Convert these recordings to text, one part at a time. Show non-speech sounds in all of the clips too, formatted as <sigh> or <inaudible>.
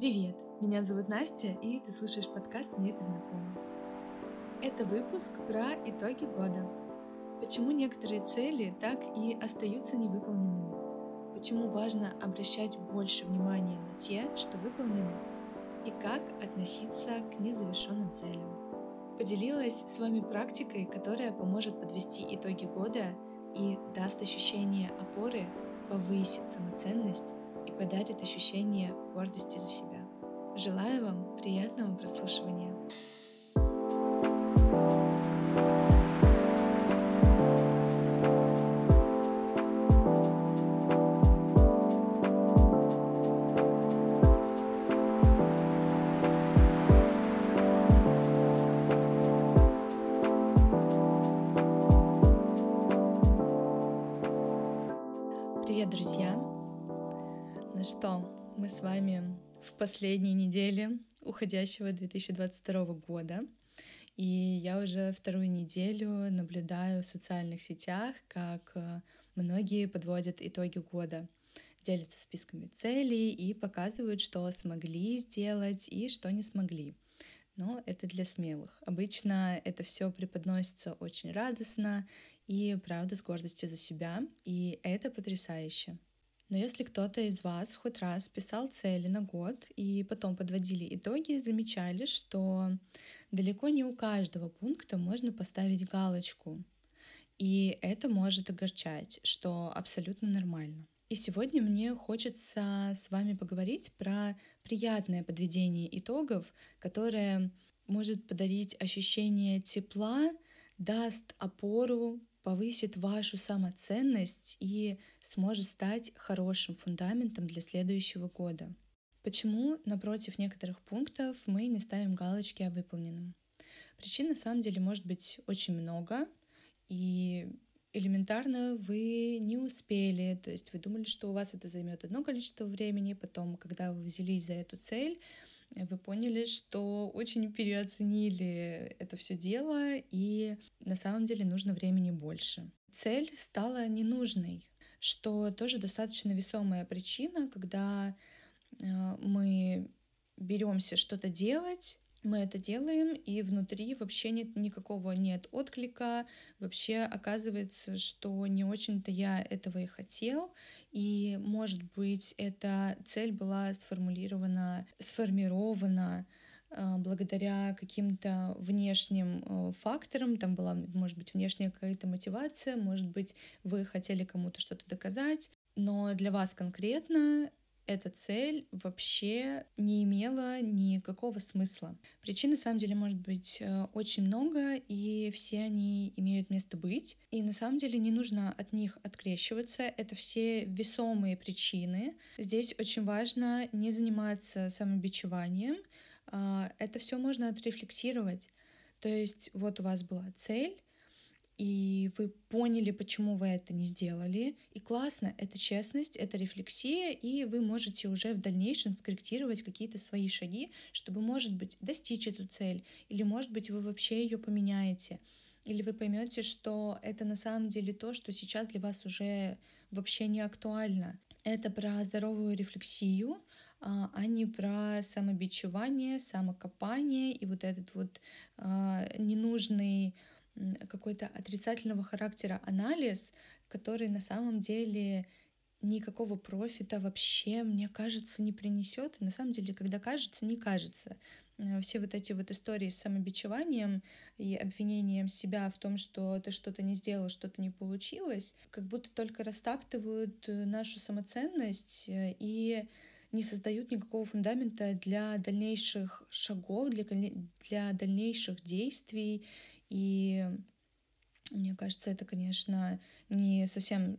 Привет, меня зовут Настя, и ты слушаешь подкаст «Мне это знакомо». Это выпуск про итоги года. Почему некоторые цели так и остаются невыполненными? Почему важно обращать больше внимания на те, что выполнены? И как относиться к незавершенным целям? Поделилась с вами практикой, которая поможет подвести итоги года и даст ощущение опоры, повысит самоценность подарит ощущение гордости за себя. Желаю вам приятного прослушивания. Последней неделе уходящего 2022 года. И я уже вторую неделю наблюдаю в социальных сетях, как э, многие подводят итоги года, делятся списками целей и показывают, что смогли сделать и что не смогли. Но это для смелых. Обычно это все преподносится очень радостно и, правда, с гордостью за себя, и это потрясающе. Но если кто-то из вас хоть раз писал цели на год и потом подводили итоги, замечали, что далеко не у каждого пункта можно поставить галочку. И это может огорчать, что абсолютно нормально. И сегодня мне хочется с вами поговорить про приятное подведение итогов, которое может подарить ощущение тепла, даст опору повысит вашу самоценность и сможет стать хорошим фундаментом для следующего года. Почему напротив некоторых пунктов мы не ставим галочки о выполненном? Причин на самом деле может быть очень много, и элементарно вы не успели, то есть вы думали, что у вас это займет одно количество времени, потом, когда вы взялись за эту цель, вы поняли, что очень переоценили это все дело, и на самом деле нужно времени больше. Цель стала ненужной, что тоже достаточно весомая причина, когда э, мы беремся что-то делать, мы это делаем, и внутри вообще нет никакого нет отклика, вообще оказывается, что не очень-то я этого и хотел, и, может быть, эта цель была сформулирована, сформирована э, благодаря каким-то внешним э, факторам, там была, может быть, внешняя какая-то мотивация, может быть, вы хотели кому-то что-то доказать, но для вас конкретно эта цель вообще не имела никакого смысла. Причин на самом деле может быть э, очень много, и все они имеют место быть. И на самом деле не нужно от них открещиваться. Это все весомые причины. Здесь очень важно не заниматься самобичеванием. А, это все можно отрефлексировать. То есть вот у вас была цель, и вы поняли, почему вы это не сделали. И классно, это честность, это рефлексия, и вы можете уже в дальнейшем скорректировать какие-то свои шаги, чтобы, может быть, достичь эту цель, или, может быть, вы вообще ее поменяете, или вы поймете, что это на самом деле то, что сейчас для вас уже вообще не актуально. Это про здоровую рефлексию, а, а не про самобичевание, самокопание и вот этот вот а, ненужный какой-то отрицательного характера анализ, который на самом деле никакого профита вообще, мне кажется, не принесет. И на самом деле, когда кажется, не кажется. Э, все вот эти вот истории с самобичеванием и обвинением себя в том, что ты что-то не сделал, что-то не получилось, как будто только растаптывают э, нашу самоценность э, и не создают никакого фундамента для дальнейших шагов, для, для дальнейших действий и мне кажется, это, конечно, не совсем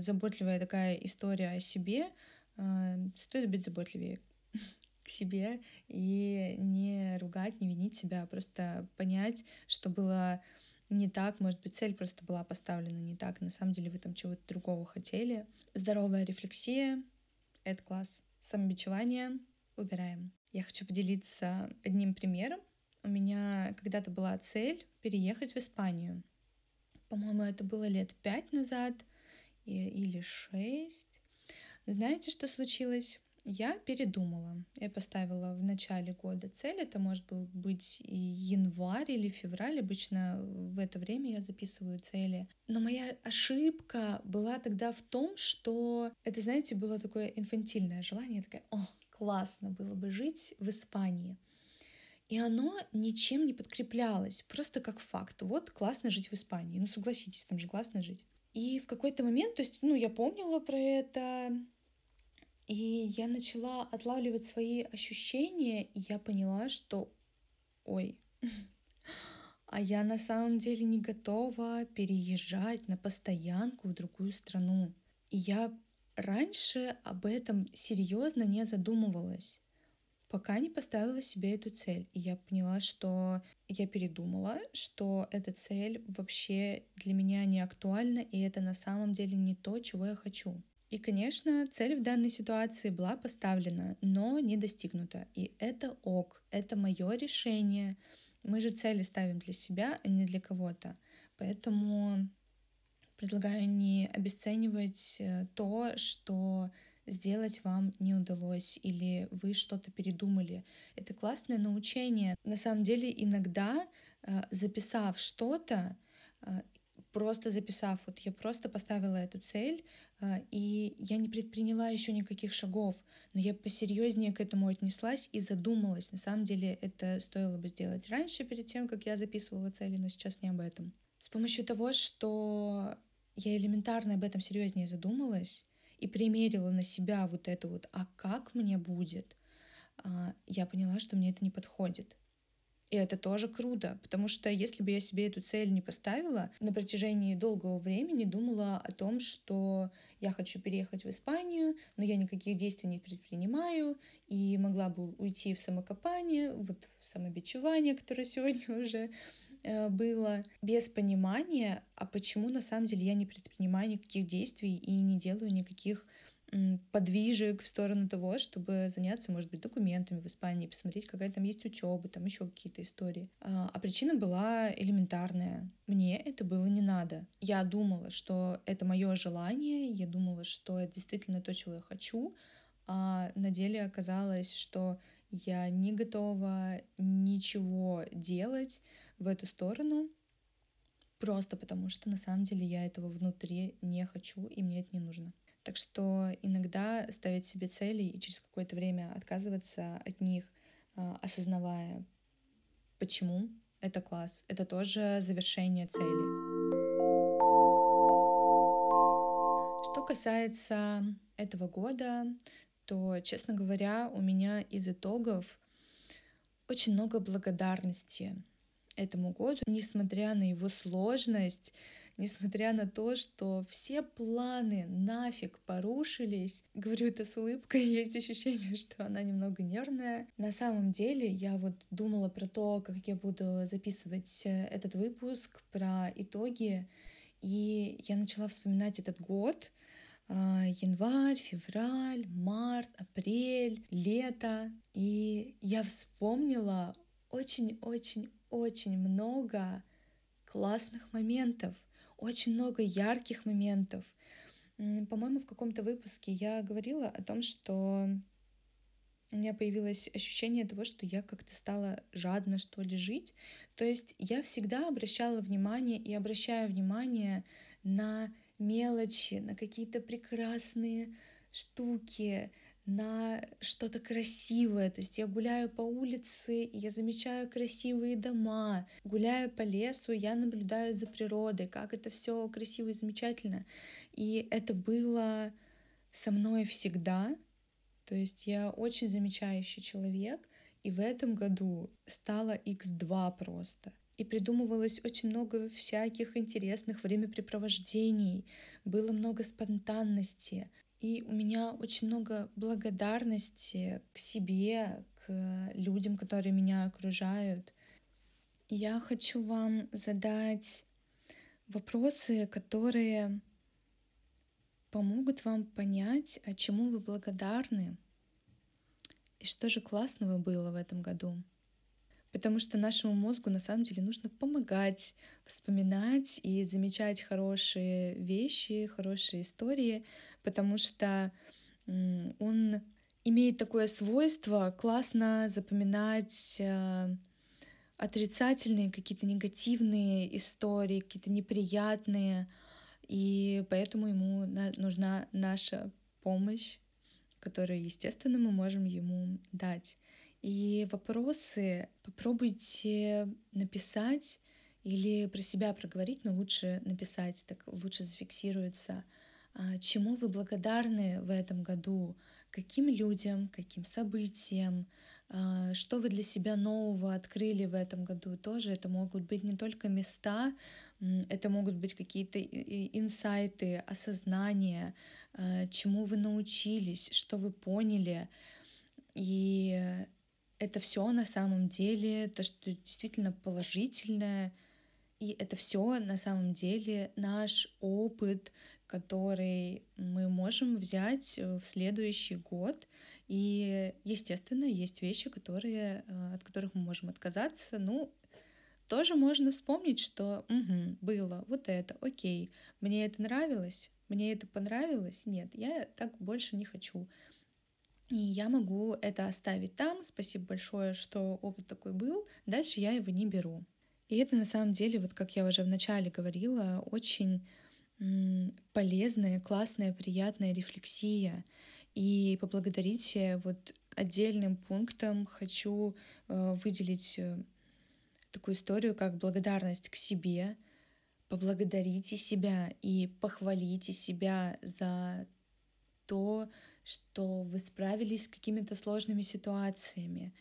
заботливая такая история о себе. А, стоит быть заботливее <laughs> к себе и не ругать, не винить себя, а просто понять, что было не так, может быть, цель просто была поставлена не так, на самом деле вы там чего-то другого хотели. Здоровая рефлексия — это класс. Самобичевание — убираем. Я хочу поделиться одним примером, у меня когда-то была цель переехать в Испанию. По-моему, это было лет пять назад или шесть. Знаете, что случилось? Я передумала. Я поставила в начале года цель. Это может был быть и январь или февраль. Обычно в это время я записываю цели. Но моя ошибка была тогда в том, что это, знаете, было такое инфантильное желание. такое: о, классно было бы жить в Испании. И оно ничем не подкреплялось, просто как факт. Вот классно жить в Испании. Ну, согласитесь, там же классно жить. И в какой-то момент, то есть, ну, я помнила про это, и я начала отлавливать свои ощущения, и я поняла, что, ой, <laughs> а я на самом деле не готова переезжать на постоянку в другую страну. И я раньше об этом серьезно не задумывалась, пока не поставила себе эту цель. И я поняла, что я передумала, что эта цель вообще для меня не актуальна, и это на самом деле не то, чего я хочу. И, конечно, цель в данной ситуации была поставлена, но не достигнута. И это ок, это мое решение. Мы же цели ставим для себя, а не для кого-то. Поэтому предлагаю не обесценивать э, то, что сделать вам не удалось или вы что-то передумали. Это классное научение. На самом деле иногда, э, записав что-то, э, просто записав, вот я просто поставила эту цель, а, и я не предприняла еще никаких шагов, но я посерьезнее к этому отнеслась и задумалась. На самом деле это стоило бы сделать раньше, перед тем, как я записывала цели, но сейчас не об этом. С помощью того, что я элементарно об этом серьезнее задумалась и примерила на себя вот это вот, а как мне будет, а, я поняла, что мне это не подходит. И это тоже круто, потому что если бы я себе эту цель не поставила, на протяжении долгого времени думала о том, что я хочу переехать в Испанию, но я никаких действий не предпринимаю, и могла бы уйти в самокопание, вот в самобичевание, которое <laughs> сегодня уже э, было, без понимания, а почему на самом деле я не предпринимаю никаких действий и не делаю никаких подвижек в сторону того, чтобы заняться, может быть, документами в Испании, посмотреть, какая там есть учеба, там еще какие-то истории. А, а причина была элементарная. Мне это было не надо. Я думала, что это мое желание, я думала, что это действительно то, чего я хочу, а на деле оказалось, что я не готова ничего делать в эту сторону, просто потому что на самом деле я этого внутри не хочу, и мне это не нужно. Так что иногда ставить себе цели и через какое-то время отказываться от них, а, осознавая, почему это класс, это тоже завершение цели. Что касается этого года, то, честно говоря, у меня из итогов очень много благодарности этому году, несмотря на его сложность, несмотря на то, что все планы нафиг порушились. <laughs> Говорю это с улыбкой, <laughs> есть ощущение, что она немного нервная. На самом деле я вот думала про то, как я буду записывать э, этот выпуск, про итоги, и я начала вспоминать этот год, а, январь, февраль, март, апрель, лето. И я вспомнила очень-очень-очень много классных моментов очень много ярких моментов. По-моему, в каком-то выпуске я говорила о том, что у меня появилось ощущение того, что я как-то стала жадно, что ли, жить. То есть я всегда обращала внимание и обращаю внимание на мелочи, на какие-то прекрасные штуки, на что-то красивое. То есть я гуляю по улице, и я замечаю красивые дома, гуляю по лесу, я наблюдаю за природой, как это все красиво и замечательно. И это было со мной всегда. То есть я очень замечающий человек, и в этом году стало x2 просто. И придумывалось очень много всяких интересных времяпрепровождений, было много спонтанности, и у меня очень много благодарности к себе, к людям, которые меня окружают. Я хочу вам задать вопросы, которые помогут вам понять, а чему вы благодарны и что же классного было в этом году потому что нашему мозгу на самом деле нужно помогать, вспоминать и замечать хорошие вещи, хорошие истории, потому что он имеет такое свойство классно запоминать э, отрицательные, какие-то негативные истории, какие-то неприятные, и поэтому ему нужна наша помощь, которую, естественно, мы можем ему дать. И вопросы попробуйте написать или про себя проговорить, но лучше написать, так лучше зафиксируется. А, чему вы благодарны в этом году? Каким людям, каким событиям? А, что вы для себя нового открыли в этом году? Тоже это могут быть не только места, это могут быть какие-то инсайты, осознания, а, чему вы научились, что вы поняли. И это все на самом деле, то, что действительно положительное, и это все на самом деле наш опыт, который мы можем взять э, в следующий год. И, естественно, есть вещи, которые, э, от которых мы можем отказаться. Ну, тоже можно вспомнить, что угу, было вот это, окей, мне это нравилось, мне это понравилось, нет, я так больше не хочу. И я могу это оставить там. Спасибо большое, что опыт такой был. Дальше я его не беру. И это на самом деле, вот как я уже в начале говорила, очень полезная, классная, приятная рефлексия. И поблагодарить вот отдельным пунктом хочу э, выделить э, такую историю, как благодарность к себе. Поблагодарите себя и похвалите себя за то, что вы справились с какими-то сложными ситуациями,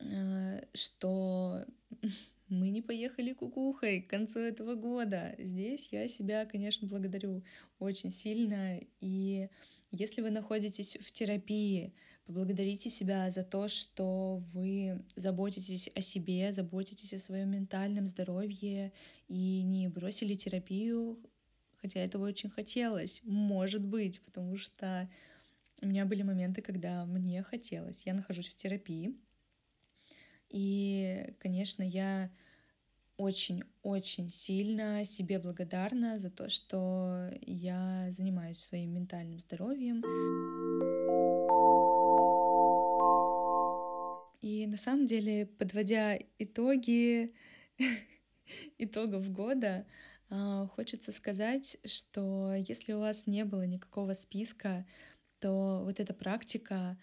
э, что <laughs> мы не поехали кукухой к концу этого года. Здесь я себя, конечно, благодарю очень сильно. И если вы находитесь в терапии, поблагодарите себя за то, что вы заботитесь о себе, заботитесь о своем ментальном здоровье и не бросили терапию, хотя этого очень хотелось, может быть, потому что у меня были моменты, когда мне хотелось. Я нахожусь в терапии, и, конечно, я очень-очень сильно себе благодарна за то, что я занимаюсь своим ментальным здоровьем. И на самом деле, подводя итоги <laughs> итогов года, хочется сказать, что если у вас не было никакого списка, то вот эта практика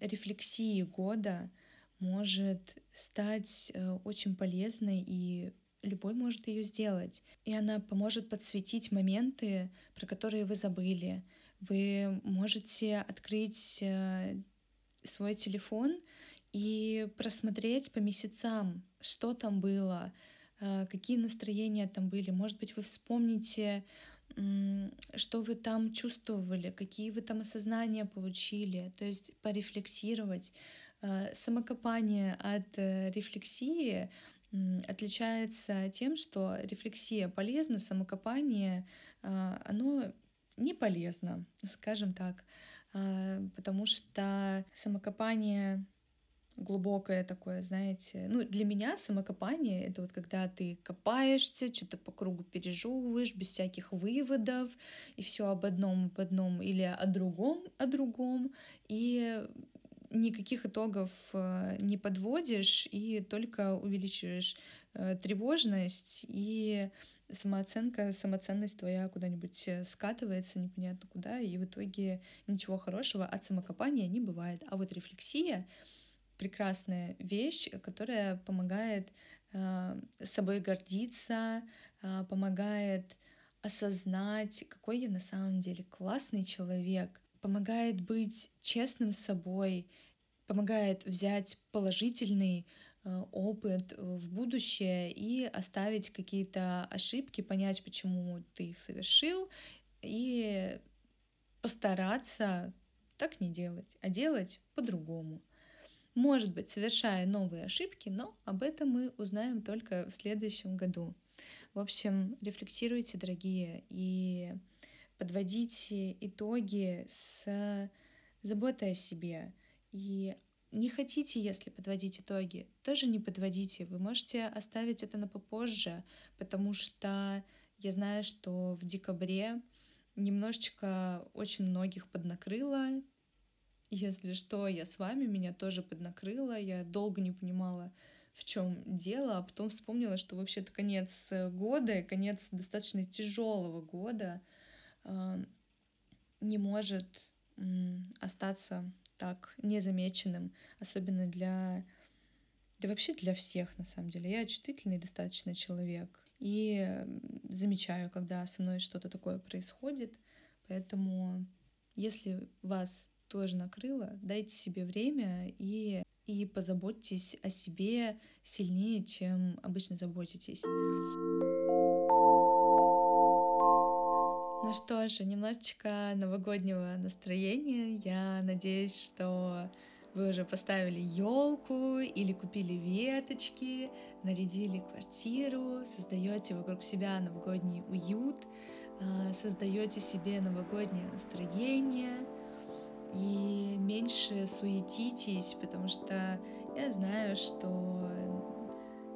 рефлексии года — может стать э, очень полезной и любой может ее сделать. И она поможет подсветить моменты, про которые вы забыли. Вы можете открыть э, свой телефон и просмотреть по месяцам, что там было, какие настроения там были. Может быть, вы вспомните, что вы там чувствовали, какие вы там осознания получили, то есть порефлексировать, Э, самокопание от э, рефлексии отличается тем, что рефлексия полезна, самокопание, э, оно не полезно, скажем так, потому что самокопание глубокое такое, знаете. Ну, для меня самокопание — это вот когда ты копаешься, что-то по кругу пережевываешь, без всяких выводов, и все об одном, об одном, или о другом, о другом, и никаких итогов э, не подводишь и только увеличиваешь э, тревожность и самооценка, самоценность твоя куда-нибудь э, скатывается непонятно куда, и в итоге ничего хорошего от самокопания не бывает. А вот рефлексия — прекрасная вещь, которая помогает э, собой гордиться, э, помогает осознать, какой я на самом деле классный человек, помогает быть честным с собой, помогает взять положительный э, опыт в будущее и оставить какие-то ошибки, понять, почему ты их совершил, и постараться так не делать, а делать по-другому. Может быть, совершая новые ошибки, но об этом мы узнаем только в следующем году. В общем, рефлексируйте, дорогие, и подводите итоги с заботой о себе. И не хотите, если подводить итоги, тоже не подводите. Вы можете оставить это на попозже, потому что я знаю, что в декабре немножечко очень многих поднакрыло, Если что, я с вами, меня тоже поднакрыло, я долго не понимала, в чем дело, а потом вспомнила, что вообще-то конец года, конец достаточно тяжелого года э, не может э, остаться так незамеченным, особенно для да вообще для всех, на самом деле. Я чувствительный достаточно человек. И замечаю, когда со мной что-то такое происходит. Поэтому, если вас тоже накрыло, дайте себе время и, и позаботьтесь о себе сильнее, чем обычно заботитесь. Ну что ж, немножечко новогоднего настроения. Я надеюсь, что вы уже поставили елку или купили веточки, нарядили квартиру, создаете вокруг себя новогодний уют, а, создаете себе новогоднее настроение и меньше суетитесь, потому что я знаю, что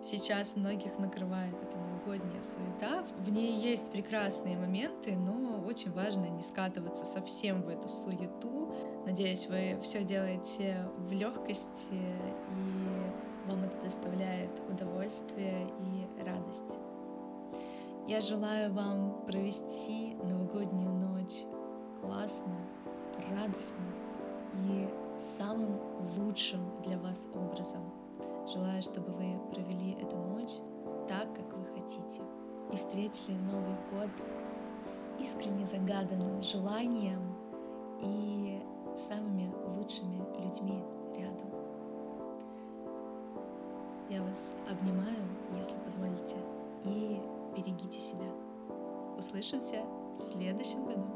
сейчас многих накрывает эта новогодняя суета. В ней есть прекрасные моменты, но очень важно не скатываться совсем в эту суету, Надеюсь, вы все делаете в легкости, и вам это доставляет удовольствие и радость. Я желаю вам провести новогоднюю ночь классно, радостно и самым лучшим для вас образом. Желаю, чтобы вы провели эту ночь так, как вы хотите, и встретили Новый год с искренне загаданным желанием и самыми лучшими людьми рядом. Я вас обнимаю, если позволите, и берегите себя. Услышимся в следующем году.